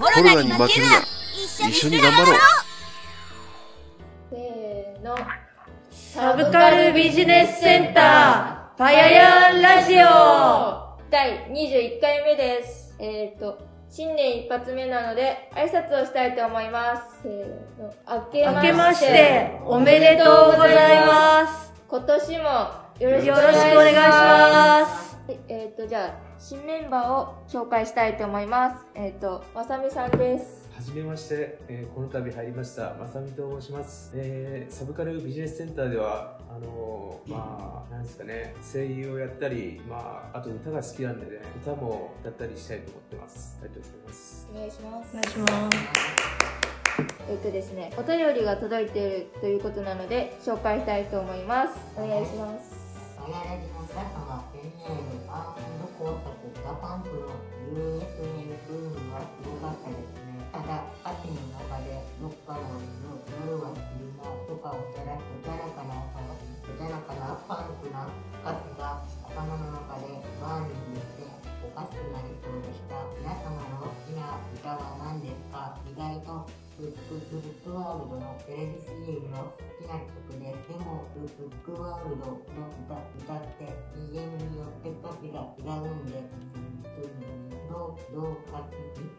コロナに負けるな一緒に頑張ろうせーのサブカルビジネスセンター、パヤヤンラジオ第21回目です。えっ、と、新年一発目なので、挨拶をしたいと思います。せーの。明け明けまして、おめでとうございます。今年もよろしくよお願いします。えっ、と、じゃあ、新メンバーを紹介したいと思います。えっ、と、まさみさんです。はじめまして、えーこの度入りましたまさみと申します、えーサブカルビジネスセンターではあのーまあなんですかね声優をやったりまああと歌が好きなんでね歌も歌ったりしたいと思ってますありがとうございますお願いしますお。願いします。えっ、とですね、お便りが届いているということなので、紹介したいと思います。お願いします。あやらじの皆様、ペンネームアーモンド工作ダパンプの US ネルブームはすごかったですね。ただ、秋の中でどっかの夜は昼間とかを照らすとールドのテレビ CM の好きな曲です。でも、ブックワールドの歌歌って CM によって歌詞が違うんで、どう、どうか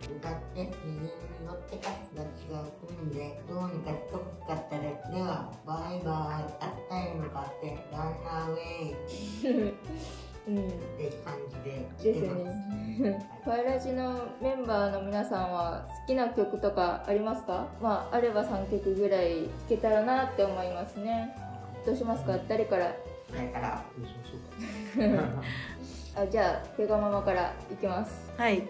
歌って CM によって歌詞が違うんで、どうにかしてほしかったです。では、バイバイ。あったよ向かって、ランナーウェイうん。て感じでです来てます。ね。ファイラジのメンバーの皆さんは好きな曲とかありますか？まあ、あれば3曲ぐらい聴けたらなって思いますね。どうしますか？誰から？それから、どうしましょうか あじゃあ、ペガママからいきます。はい。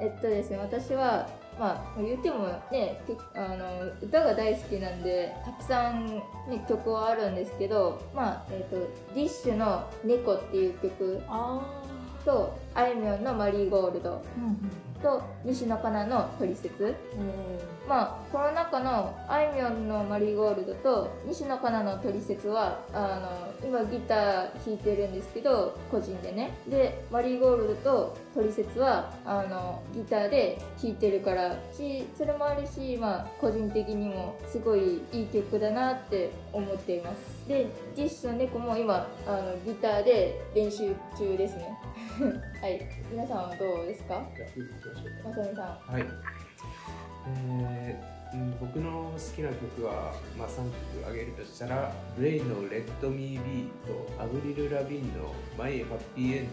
えっとですね、私は、まあ、言ってもね、けあの歌が大好きなんで、たくさん、ね、曲はあるんですけど、まあ、えっと、ディッシュの猫っていう曲あと、あいみょんのマリーゴールドと、西野カナのトリセツ。まあ、この中のあいみょんのマリーゴールドと西野カナのトリセツはあの今ギター弾いてるんですけど個人でね。でマリーゴールドとトリセツはあのギターで弾いてるからしそれもあるし、まあ、個人的にもすごいいい曲だなって思っています。で実質の猫も今あのギターで練習中ですね はい皆さんはどうですか？まさみさんはい。えーうん、僕の好きな曲は、まあ、3曲挙げるとしたら、ブレイの Let Me Be と、アブリル・ラビンの My Happy Ending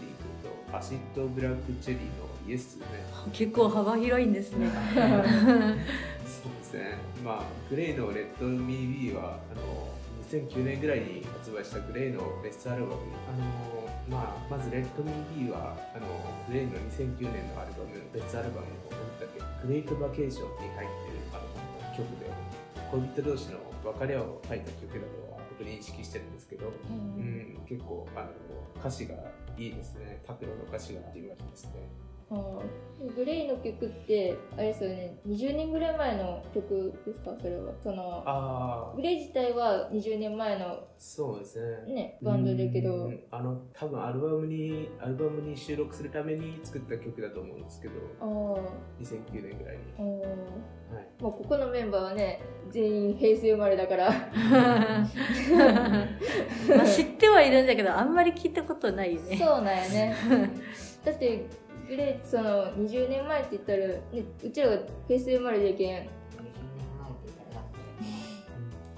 と、アシッド・ブラック・チェリーの Yes ね。結構幅広いんですね。そうですね。まあ、グレイの Let Me Be は、あの、2009年ぐらいに発売したグレイのベストアルバム。あの、まあ、まず Let Me Be は、あの、グレイの2009年のアルバム、ベストアルバムの、なんだっけ、グレイトバケーションに入ってるあの曲で、恋人同士の別れを書いた曲だとは僕認識してるんですけど、うん、結構あの歌詞がいいですね。拓郎の歌詞がいいわけですね。グレイの曲ってあれですよね。20年ぐらい前の曲ですか？それは。そのああグ、レイ自体は20年前のそうですね。ねバンドだけど。うん。あの多分アルバムにアルバムに収録するために作った曲だと思うんですけど。あー。2009年ぐらいに、はい、まあここのメンバーはね全員平成生まれだから。まあ知ってはいるんだけど、あんまり聞いたことないよね。そうなんやね。だってグレイその20年前って言ったら、ね、うちらが平成生まれでけん20年前って言っ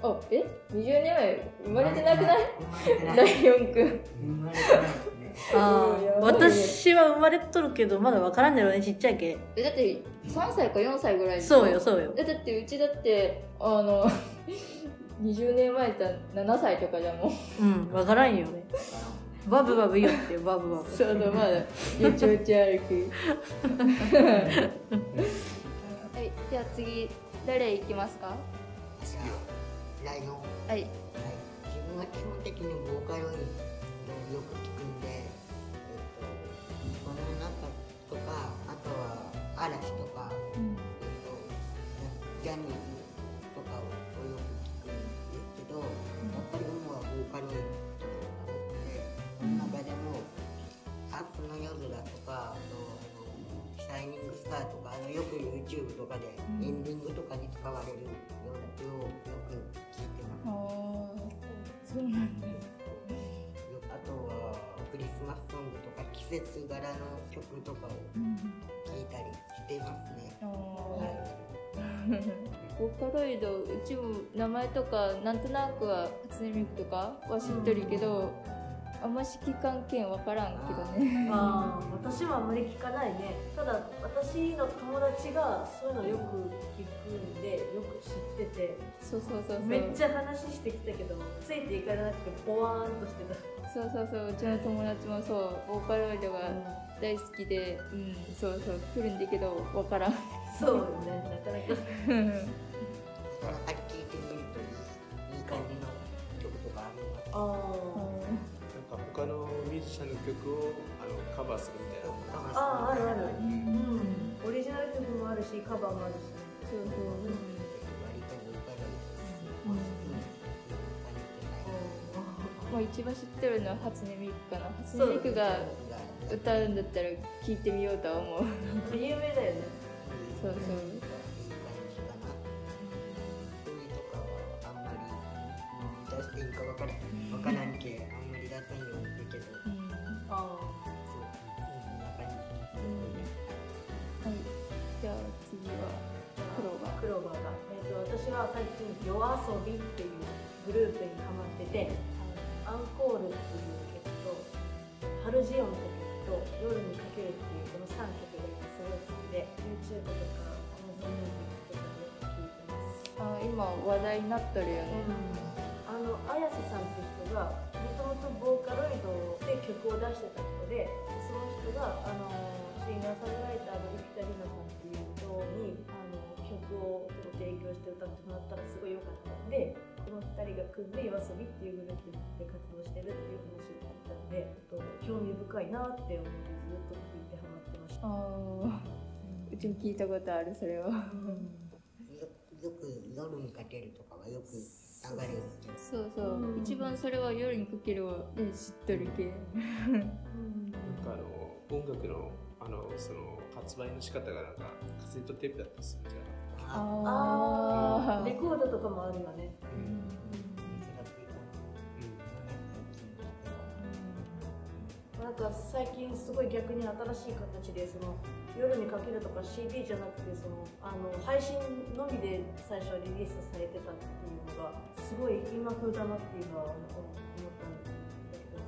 たらあえ？20年前？生まれてなくない？生まれてない。ライオンくん。生まれてないですね。あーうんやばいね。私は生まれとるけど、まだわからんだろうね、ちっちゃいけ。えだって3歳か4歳ぐらいそうよ、そうよ。えだってうちだってあの 20年前だったら7歳とかじゃもう。うん、わからんよね。バブバブ言おってよ、バブバブ。そうだまだよちよち歩くはいじゃあ次誰行きますか？じゃあライオン。はい。はい、自分は基本的にボーカロイドをよく聞くんで、えっと、この中とか、あとは嵐とか、えっと、ジャニーズとかをよく聞くんですけど、やっぱり主はボーカロイドが多くて、その中でも、アップの夜だとか、あとあのシャイニングスターとか、あのよく YouTube とかでうん。エンディングとかに使われるような曲をよく聴いてます。そうなんだ。あとはクリスマスソングとか季節柄の曲とかをうん聴いたりしてますね。はいボーカロイドうちも名前とかなんとなくは初音ミクとかは知ってるけど、あんまし期間券わからんけどね。あ あ私もあんまり聞かないね。ただ私の友達がそういうのよく聞くんでよく知ってて。そうそうそうそう。めっちゃ話してきたけどついていかれなくてポワーンとしてた。そうそうそう。うちの友達もそう。ボーカロイドが大好きでうん。そうそう。来るんだけどわからん。そうよね。なかなか。あり聴いてみるといい感じの曲とかあります。あ曲をあのカバーするみたいなあああるある。うん。うんオリジナル曲もあるしカバーもあるし。そうそう割とボーカロイドを好きに感じてない。まあ一番知ってるのは初音ミクかな。初音ミクが歌うんだったら聞いてみようとは思う。有名だよね。そうそう。いい感じかな。海とかはあん。まり出していいかわからん。わからん。け、あん。まり出さん。ようにだけど。うんあそう、こんな感じ。はいじゃあ次は黒がクローバーが、えー、と私は最近「夜遊び」っていうグループにハマってて「あのアンコール」っていう曲と「ハルジオン」って曲と「夜にかける」っていうこの3曲がすごい好きで YouTube とか Amazon Music とかで聴いてますあ今話題になってるよね、あの綾瀬さんって人がもともとボーカを出してた人でその人があのシンガーソングライターの生田里奈さんっていう人にあの曲を提供して歌ってもらったらすごい良かったんでこの2人が組んで YOASOBI っていうグループで活動してるっていう話を聞いたんでと興味深いなって思ってずっと聴いてハマってました。うちも聞いたことあるそれはよよく夜にかけるとかはよく流れるけど。そうそう、うん。一番それは夜にかけるは、ね、知っとるけうんなんかあの音楽のあのその発売の仕方がなんかカセットテープだったりするじゃんああレコードとかもあるよね。うんなんか最近すごい逆に新しい形でその夜にかけるとか CD じゃなくてそのあの配信のみで最初はリリースされてたっていうのがすごい今風だなっていうのは思ったんだけど。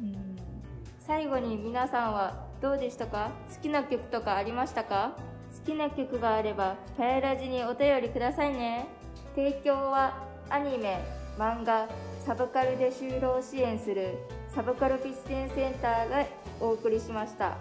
うん最後に皆さんはどうでしたか？好きな曲とかありましたか好きな曲があればパヤラジにお便りくださいね提供はアニメ漫画サブカルで就労支援するサブカルビステンセンターがお送りしました。